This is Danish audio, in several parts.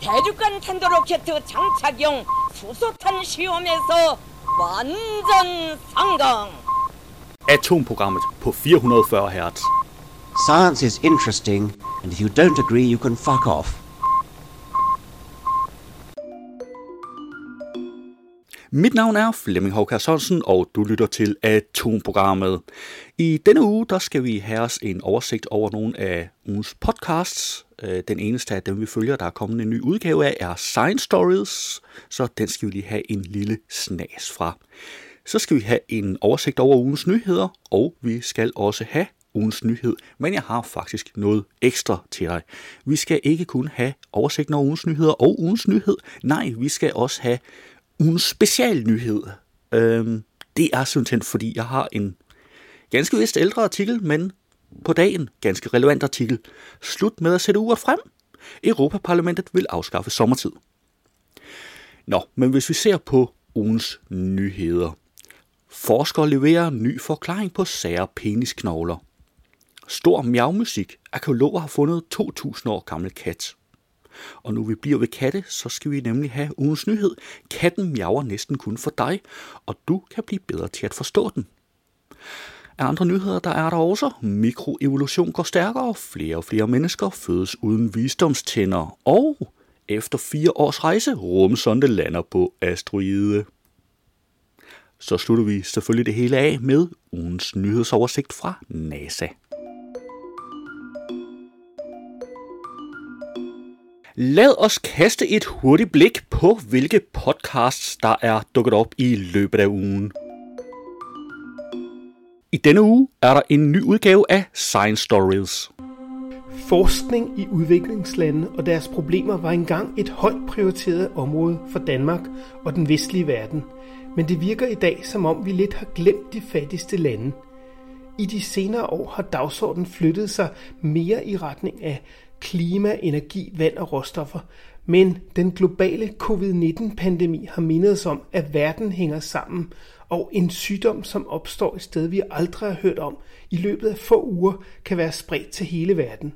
대륙간 탄도로켓 장착용 수소탄 시험에서 완전 성공. Atomprogrammet på 440 Hz. Science is interesting, and if you don't agree, you can fuck off. Mit navn er Flemming Håkær Sørensen, og du lytter til Atomprogrammet. I denne uge der skal vi have os en oversigt over nogle af ugens podcasts. Øh, den eneste af dem, vi følger, der er kommet en ny udgave af, er Science Stories, så den skal vi lige have en lille snas fra. Så skal vi have en oversigt over ugens nyheder, og vi skal også have ugens nyhed, men jeg har faktisk noget ekstra til dig. Vi skal ikke kun have oversigten over ugens nyheder og ugens nyhed, nej, vi skal også have ugens specialnyhed. Øhm, det er simpelthen, fordi jeg har en ganske vist ældre artikel, men på dagen ganske relevant artikel. Slut med at sætte uger frem. Europaparlamentet vil afskaffe sommertid. Nå, men hvis vi ser på ugens nyheder. Forskere leverer ny forklaring på sære penisknogler. Stor miavmusik. Arkeologer har fundet 2000 år gammel kat. Og nu vi bliver ved katte, så skal vi nemlig have ugens nyhed. Katten miaver næsten kun for dig, og du kan blive bedre til at forstå den. Andre nyheder, der er der også. Mikroevolution går stærkere, flere og flere mennesker fødes uden visdomstænder, og efter fire års rejse, rumsonde lander på asteroide. Så slutter vi selvfølgelig det hele af med ugens nyhedsoversigt fra NASA. Lad os kaste et hurtigt blik på, hvilke podcasts, der er dukket op i løbet af ugen. I denne uge er der en ny udgave af Science Stories. Forskning i udviklingslande og deres problemer var engang et højt prioriteret område for Danmark og den vestlige verden, men det virker i dag som om vi lidt har glemt de fattigste lande. I de senere år har dagsordenen flyttet sig mere i retning af klima, energi, vand og råstoffer, men den globale covid-19-pandemi har mindet os om, at verden hænger sammen, og en sygdom, som opstår et sted, vi aldrig har hørt om, i løbet af få uger kan være spredt til hele verden.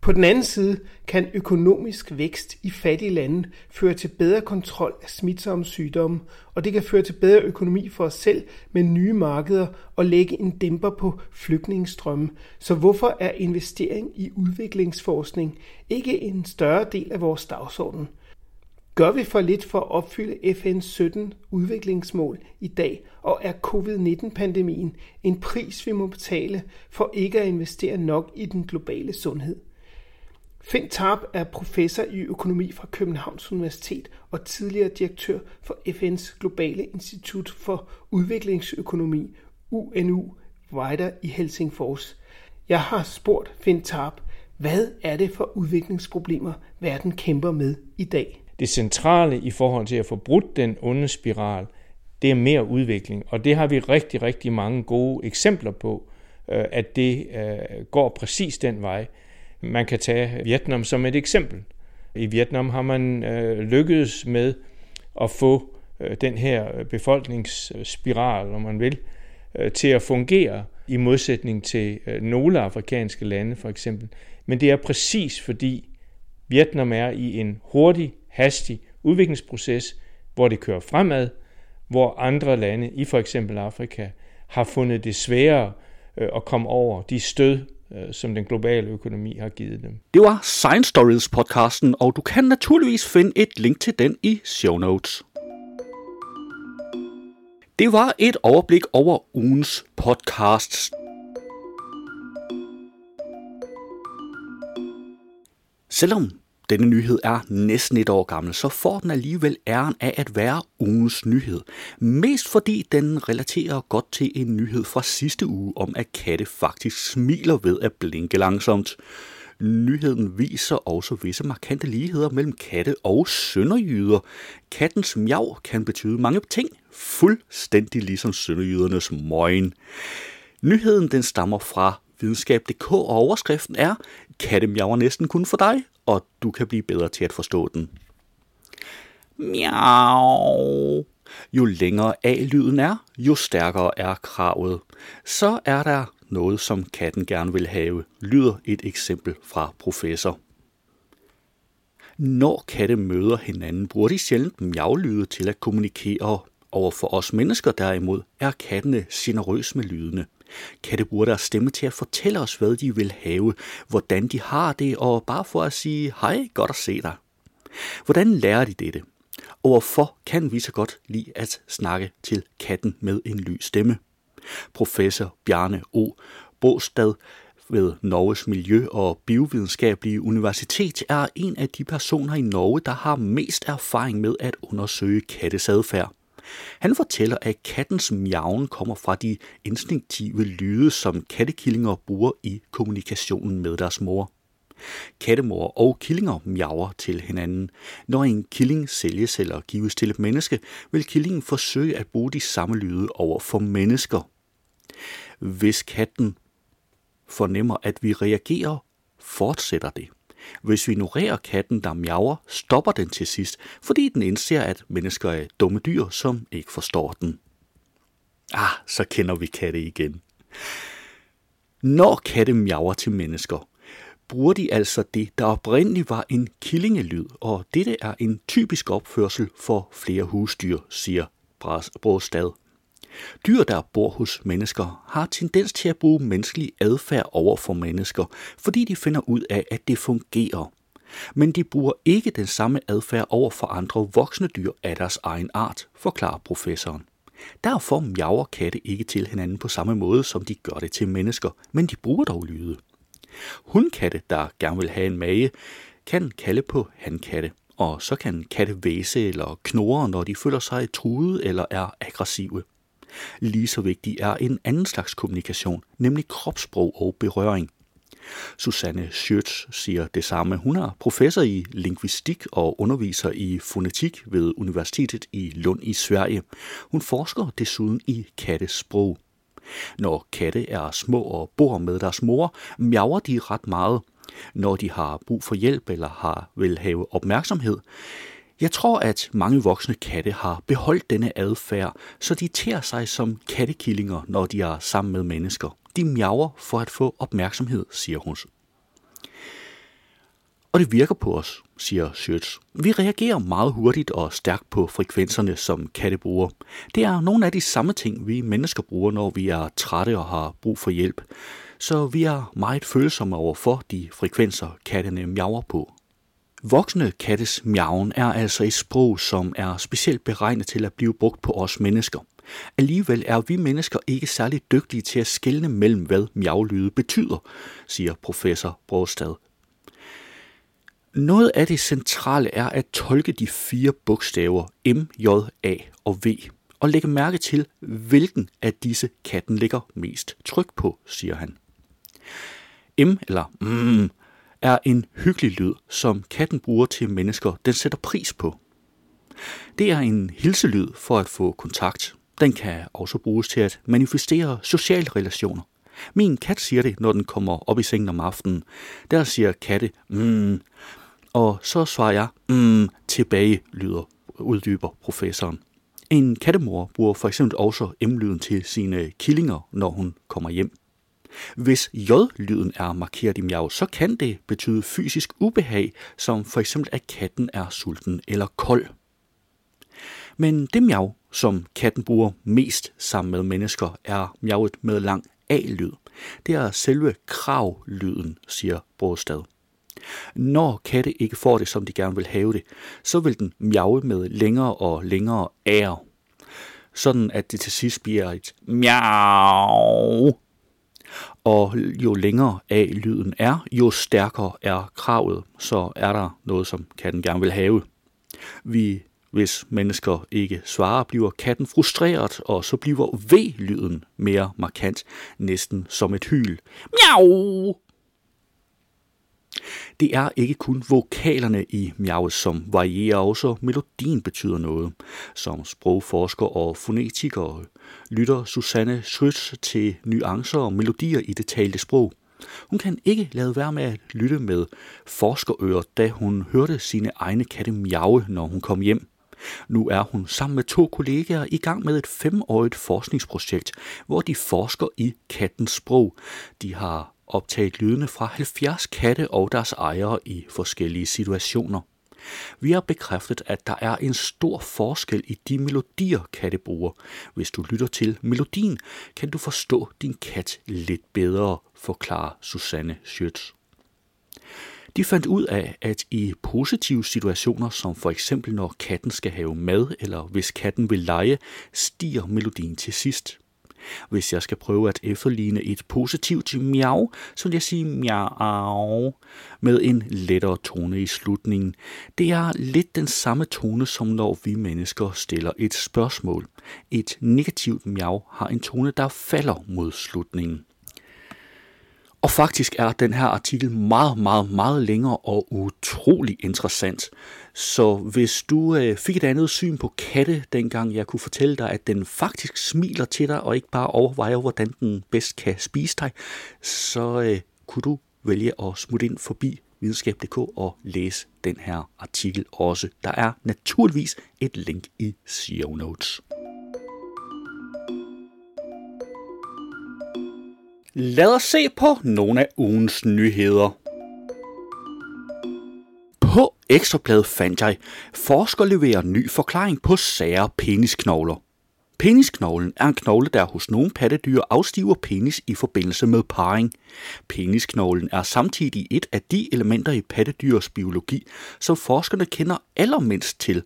På den anden side kan økonomisk vækst i fattige lande føre til bedre kontrol af smitsomme sygdomme, og det kan føre til bedre økonomi for os selv med nye markeder og lægge en dæmper på flygtningestrømme. Så hvorfor er investering i udviklingsforskning ikke en større del af vores dagsorden? Gør vi for lidt for at opfylde FN's 17 udviklingsmål i dag, og er covid-19-pandemien en pris, vi må betale for ikke at investere nok i den globale sundhed? Finn Tarp er professor i økonomi fra Københavns Universitet og tidligere direktør for FN's Globale Institut for Udviklingsøkonomi, UNU, Wider i Helsingfors. Jeg har spurgt Finn Tarp, hvad er det for udviklingsproblemer, verden kæmper med i dag? Det centrale i forhold til at få brudt den onde spiral, det er mere udvikling, og det har vi rigtig, rigtig mange gode eksempler på, øh, at det øh, går præcis den vej. Man kan tage Vietnam som et eksempel. I Vietnam har man øh, lykkedes med at få øh, den her befolkningsspiral, om man vil, øh, til at fungere i modsætning til øh, nogle afrikanske lande for eksempel. Men det er præcis fordi Vietnam er i en hurtig, hastig udviklingsproces, hvor det kører fremad, hvor andre lande i for eksempel Afrika har fundet det sværere øh, at komme over de stød, Øh, som den globale økonomi har givet dem. Det var Science Stories podcasten, og du kan naturligvis finde et link til den i show notes. Det var et overblik over ugens podcasts. Selvom denne nyhed er næsten et år gammel, så får den alligevel æren af at være ugens nyhed. Mest fordi den relaterer godt til en nyhed fra sidste uge om, at katte faktisk smiler ved at blinke langsomt. Nyheden viser også visse markante ligheder mellem katte og sønderjyder. Kattens miau kan betyde mange ting, fuldstændig ligesom sønderjydernes møgen. Nyheden den stammer fra videnskab.dk, og overskriften er, katte miaver næsten kun for dig, og du kan blive bedre til at forstå den. Miau. Jo længere A-lyden er, jo stærkere er kravet. Så er der noget, som katten gerne vil have, lyder et eksempel fra professor. Når katte møder hinanden, bruger de sjældent miavlyde til at kommunikere. Over for os mennesker derimod er kattene generøs med lydene. Katte bruger deres stemme til at fortælle os, hvad de vil have, hvordan de har det, og bare for at sige, hej, godt at se dig. Hvordan lærer de dette? Og hvorfor kan vi så godt lide at snakke til katten med en lys stemme? Professor Bjarne O. Båstad ved Norges Miljø- og Biovidenskabelige Universitet er en af de personer i Norge, der har mest erfaring med at undersøge kattes adfærd. Han fortæller, at kattens miaven kommer fra de instinktive lyde, som kattekillinger bruger i kommunikationen med deres mor. Kattemor og killinger miaver til hinanden. Når en killing sælges eller gives til et menneske, vil killingen forsøge at bruge de samme lyde over for mennesker. Hvis katten fornemmer, at vi reagerer, fortsætter det. Hvis vi ignorerer katten, der miaver, stopper den til sidst, fordi den indser, at mennesker er dumme dyr, som ikke forstår den. Ah, så kender vi katte igen. Når katte miaver til mennesker, bruger de altså det, der oprindeligt var en killingelyd, og dette er en typisk opførsel for flere husdyr, siger Brostad. Dyr, der bor hos mennesker, har tendens til at bruge menneskelig adfærd over for mennesker, fordi de finder ud af, at det fungerer. Men de bruger ikke den samme adfærd over for andre voksne dyr af deres egen art, forklarer professoren. Derfor miaver katte ikke til hinanden på samme måde, som de gør det til mennesker, men de bruger dog lyde. Hundkatte, der gerne vil have en mage, kan kalde på hankatte, og så kan katte væse eller knurre, når de føler sig truet eller er aggressive. Lige så vigtig er en anden slags kommunikation, nemlig kropssprog og berøring. Susanne Schürtz siger det samme. Hun er professor i lingvistik og underviser i fonetik ved Universitetet i Lund i Sverige. Hun forsker desuden i kattesprog. Når katte er små og bor med deres mor, miaver de ret meget. Når de har brug for hjælp eller har vil have opmærksomhed, jeg tror, at mange voksne katte har beholdt denne adfærd, så de tærer sig som kattekillinger, når de er sammen med mennesker. De miaver for at få opmærksomhed, siger hun. Og det virker på os, siger Schütz. Vi reagerer meget hurtigt og stærkt på frekvenserne, som katte bruger. Det er nogle af de samme ting, vi mennesker bruger, når vi er trætte og har brug for hjælp. Så vi er meget følsomme over for de frekvenser, kattene miaver på. Voksne kattes miaven er altså et sprog, som er specielt beregnet til at blive brugt på os mennesker. Alligevel er vi mennesker ikke særlig dygtige til at skelne mellem, hvad miavlyde betyder, siger professor Brostad. Noget af det centrale er at tolke de fire bogstaver M, J, A og V, og lægge mærke til, hvilken af disse katten ligger mest tryk på, siger han. M eller mm er en hyggelig lyd, som katten bruger til mennesker, den sætter pris på. Det er en hilselyd for at få kontakt. Den kan også bruges til at manifestere sociale relationer. Min kat siger det, når den kommer op i sengen om aftenen. Der siger katte, mm, og så svarer jeg, mm, tilbage, lyder uddyber professoren. En kattemor bruger for eksempel også M-lyden til sine killinger, når hun kommer hjem. Hvis J-lyden er markeret i miau, så kan det betyde fysisk ubehag, som for eksempel at katten er sulten eller kold. Men det miau, som katten bruger mest sammen med mennesker, er miauet med lang A-lyd. Det er selve kravlyden, siger Brostad. Når katte ikke får det, som de gerne vil have det, så vil den miaue med længere og længere ære. Sådan at det til sidst bliver et miau, og jo længere af lyden er, jo stærkere er kravet, så er der noget, som katten gerne vil have. Vi, hvis mennesker ikke svarer, bliver katten frustreret, og så bliver V-lyden mere markant, næsten som et hyl. Miau! Det er ikke kun vokalerne i miaus, som varierer, også melodien betyder noget. Som sprogforsker og fonetiker lytter Susanne Schrytz til nuancer og melodier i det talte sprog. Hun kan ikke lade være med at lytte med forskerører, da hun hørte sine egne katte miaue, når hun kom hjem. Nu er hun sammen med to kollegaer i gang med et femårigt forskningsprojekt, hvor de forsker i kattens sprog. De har optaget lydene fra 70 katte og deres ejere i forskellige situationer. Vi har bekræftet, at der er en stor forskel i de melodier, katte bruger. Hvis du lytter til melodien, kan du forstå din kat lidt bedre, forklarer Susanne Schütz. De fandt ud af, at i positive situationer, som for eksempel når katten skal have mad, eller hvis katten vil lege, stiger melodien til sidst. Hvis jeg skal prøve at efterligne et positivt miau, så vil jeg sige miau med en lettere tone i slutningen. Det er lidt den samme tone, som når vi mennesker stiller et spørgsmål. Et negativt miau har en tone, der falder mod slutningen. Og faktisk er den her artikel meget, meget, meget længere og utrolig interessant. Så hvis du øh, fik et andet syn på katte, dengang jeg kunne fortælle dig, at den faktisk smiler til dig, og ikke bare overvejer, hvordan den bedst kan spise dig, så øh, kunne du vælge at smutte ind forbi videnskab.dk og læse den her artikel også. Der er naturligvis et link i show notes. Lad os se på nogle af ugens nyheder. På Ekstrabladet fandt jeg, forsker leverer ny forklaring på sære penisknogler. Penisknoglen er en knogle, der hos nogle pattedyr afstiver penis i forbindelse med parring. Penisknoglen er samtidig et af de elementer i pattedyrs biologi, som forskerne kender allermindst til.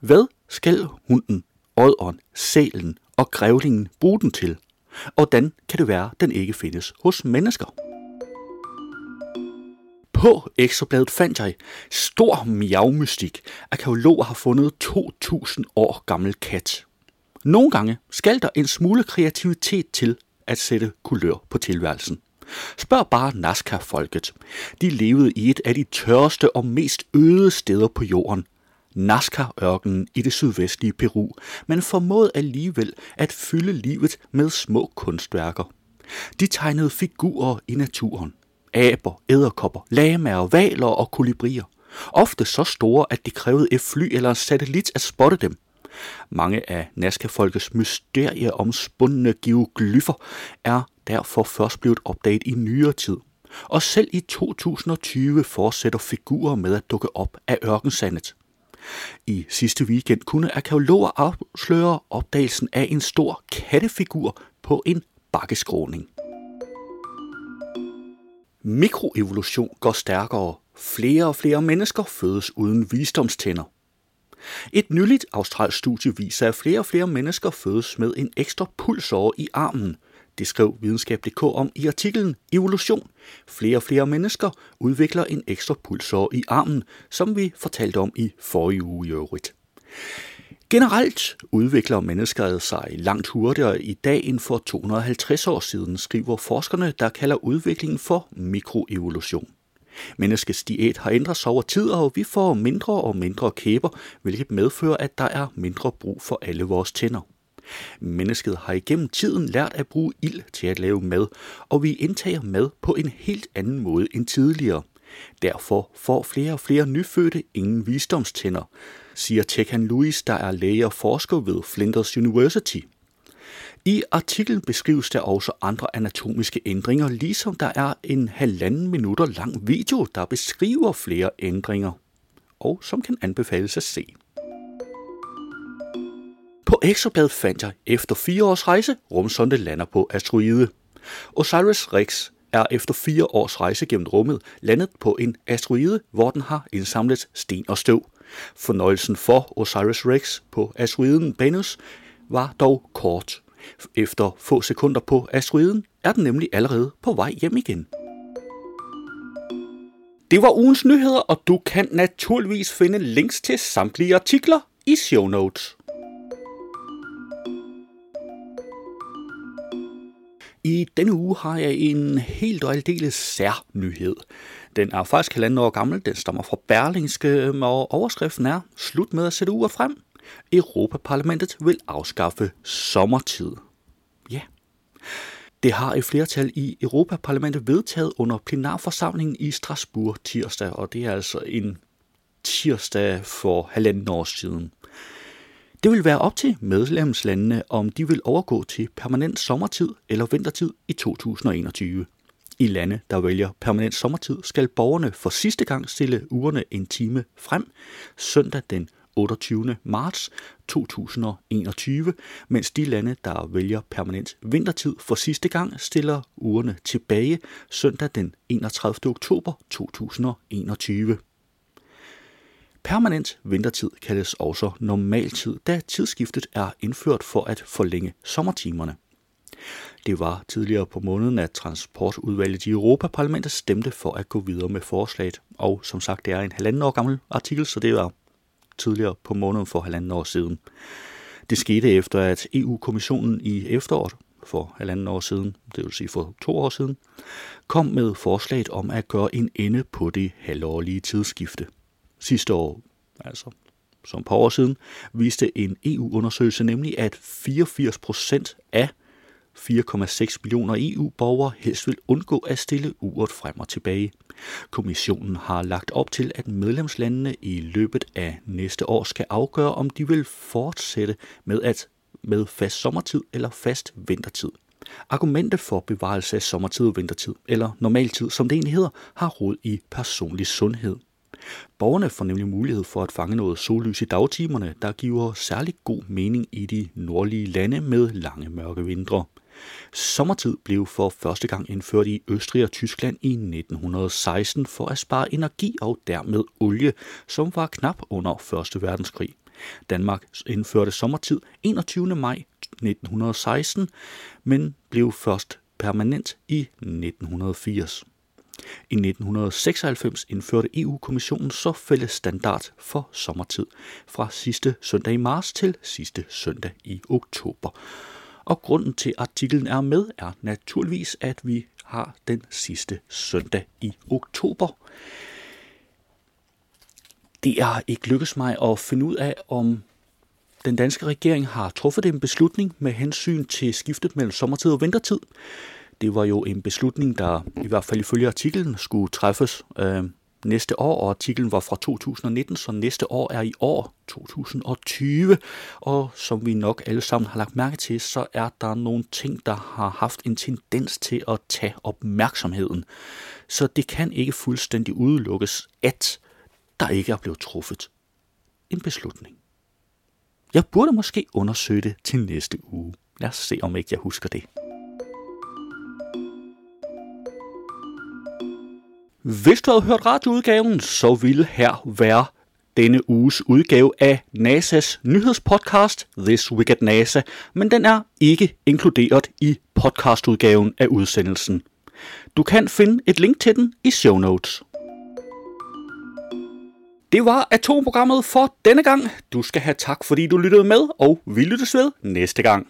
Hvad skal hunden, odderen, sælen og grævlingen bruge den til? Og hvordan kan det være, at den ikke findes hos mennesker? På ekstrabladet fandt jeg stor miavmystik. Arkeologer har fundet 2000 år gammel kat. Nogle gange skal der en smule kreativitet til at sætte kulør på tilværelsen. Spørg bare Nazca-folket. De levede i et af de tørreste og mest øde steder på jorden, Nazca-ørkenen i det sydvestlige Peru, men formåede alligevel at fylde livet med små kunstværker. De tegnede figurer i naturen. Aber, æderkopper, lamaer, valer og kolibrier. Ofte så store, at de krævede et fly eller en satellit at spotte dem. Mange af Nazca-folkets mysterieomspundne geoglyffer er derfor først blevet opdaget i nyere tid. Og selv i 2020 fortsætter figurer med at dukke op af ørkensandet. I sidste weekend kunne arkeologer afsløre opdagelsen af en stor kattefigur på en bakkeskråning. Mikroevolution går stærkere. Flere og flere mennesker fødes uden visdomstænder. Et nyligt australsk studie viser, at flere og flere mennesker fødes med en ekstra pulsåre i armen. Det skrev videnskab.dk om i artiklen Evolution. Flere og flere mennesker udvikler en ekstra pulsåre i armen, som vi fortalte om i forrige uge i øvrigt. Generelt udvikler mennesker sig langt hurtigere i dag end for 250 år siden, skriver forskerne, der kalder udviklingen for mikroevolution. Menneskets diæt har ændret sig over tid, og vi får mindre og mindre kæber, hvilket medfører, at der er mindre brug for alle vores tænder. Mennesket har igennem tiden lært at bruge ild til at lave mad, og vi indtager mad på en helt anden måde end tidligere. Derfor får flere og flere nyfødte ingen visdomstænder, siger Tekan Lewis, der er læge og forsker ved Flinders University. I artiklen beskrives der også andre anatomiske ændringer, ligesom der er en halvanden minutter lang video, der beskriver flere ændringer, og som kan anbefales at se. På Exoplanet fandt jeg efter fire års rejse rumsonde lander på asteroide. Osiris Rex er efter fire års rejse gennem rummet landet på en asteroide, hvor den har indsamlet sten og støv. Fornøjelsen for Osiris Rex på asteroiden Banus var dog kort. Efter få sekunder på asteroiden er den nemlig allerede på vej hjem igen. Det var ugens nyheder, og du kan naturligvis finde links til samtlige artikler i show notes. I denne uge har jeg en helt og aldeles sær nyhed. Den er faktisk halvandet år gammel, den stammer fra Berlingske, og overskriften er Slut med at sætte uger frem. Europaparlamentet vil afskaffe sommertid. Ja. Det har et flertal i Europaparlamentet vedtaget under plenarforsamlingen i Strasbourg tirsdag, og det er altså en tirsdag for halvanden år siden. Det vil være op til medlemslandene, om de vil overgå til permanent sommertid eller vintertid i 2021. I lande, der vælger permanent sommertid, skal borgerne for sidste gang stille ugerne en time frem, søndag den 28. marts 2021, mens de lande, der vælger permanent vintertid for sidste gang, stiller ugerne tilbage søndag den 31. oktober 2021. Permanent vintertid kaldes også normaltid, da tidsskiftet er indført for at forlænge sommertimerne. Det var tidligere på måneden, at transportudvalget i Europaparlamentet stemte for at gå videre med forslaget. Og som sagt, det er en halvanden år gammel artikel, så det var tidligere på måneden for halvanden år siden. Det skete efter, at EU-kommissionen i efteråret for halvanden år siden, det vil sige for to år siden, kom med forslaget om at gøre en ende på det halvårlige tidsskifte. Sidste år, altså som et par år siden, viste en EU-undersøgelse nemlig, at 84 procent af 4,6 millioner EU-borgere helst vil undgå at stille uret frem og tilbage. Kommissionen har lagt op til, at medlemslandene i løbet af næste år skal afgøre, om de vil fortsætte med at med fast sommertid eller fast vintertid. Argumentet for bevarelse af sommertid og vintertid, eller normaltid som det egentlig hedder, har rod i personlig sundhed. Borgerne får nemlig mulighed for at fange noget sollys i dagtimerne, der giver særlig god mening i de nordlige lande med lange mørke vintre. Sommertid blev for første gang indført i Østrig og Tyskland i 1916 for at spare energi og dermed olie, som var knap under 1. verdenskrig. Danmark indførte sommertid 21. maj 1916, men blev først permanent i 1980. I 1996 indførte EU-kommissionen så fælles standard for sommertid fra sidste søndag i marts til sidste søndag i oktober. Og grunden til artiklen er med er naturligvis, at vi har den sidste søndag i oktober. Det er ikke lykkedes mig at finde ud af, om den danske regering har truffet en beslutning med hensyn til skiftet mellem sommertid og vintertid. Det var jo en beslutning, der i hvert fald ifølge artiklen skulle træffes øh, næste år, og artiklen var fra 2019, så næste år er i år 2020. Og som vi nok alle sammen har lagt mærke til, så er der nogle ting, der har haft en tendens til at tage opmærksomheden. Så det kan ikke fuldstændig udelukkes, at der ikke er blevet truffet en beslutning. Jeg burde måske undersøge det til næste uge. Lad os se, om ikke jeg husker det. Hvis du havde hørt radioudgaven, så ville her være denne uges udgave af NASA's nyhedspodcast This Week at NASA, men den er ikke inkluderet i podcastudgaven af udsendelsen. Du kan finde et link til den i show notes. Det var atomprogrammet for denne gang. Du skal have tak, fordi du lyttede med, og vi lyttes ved næste gang.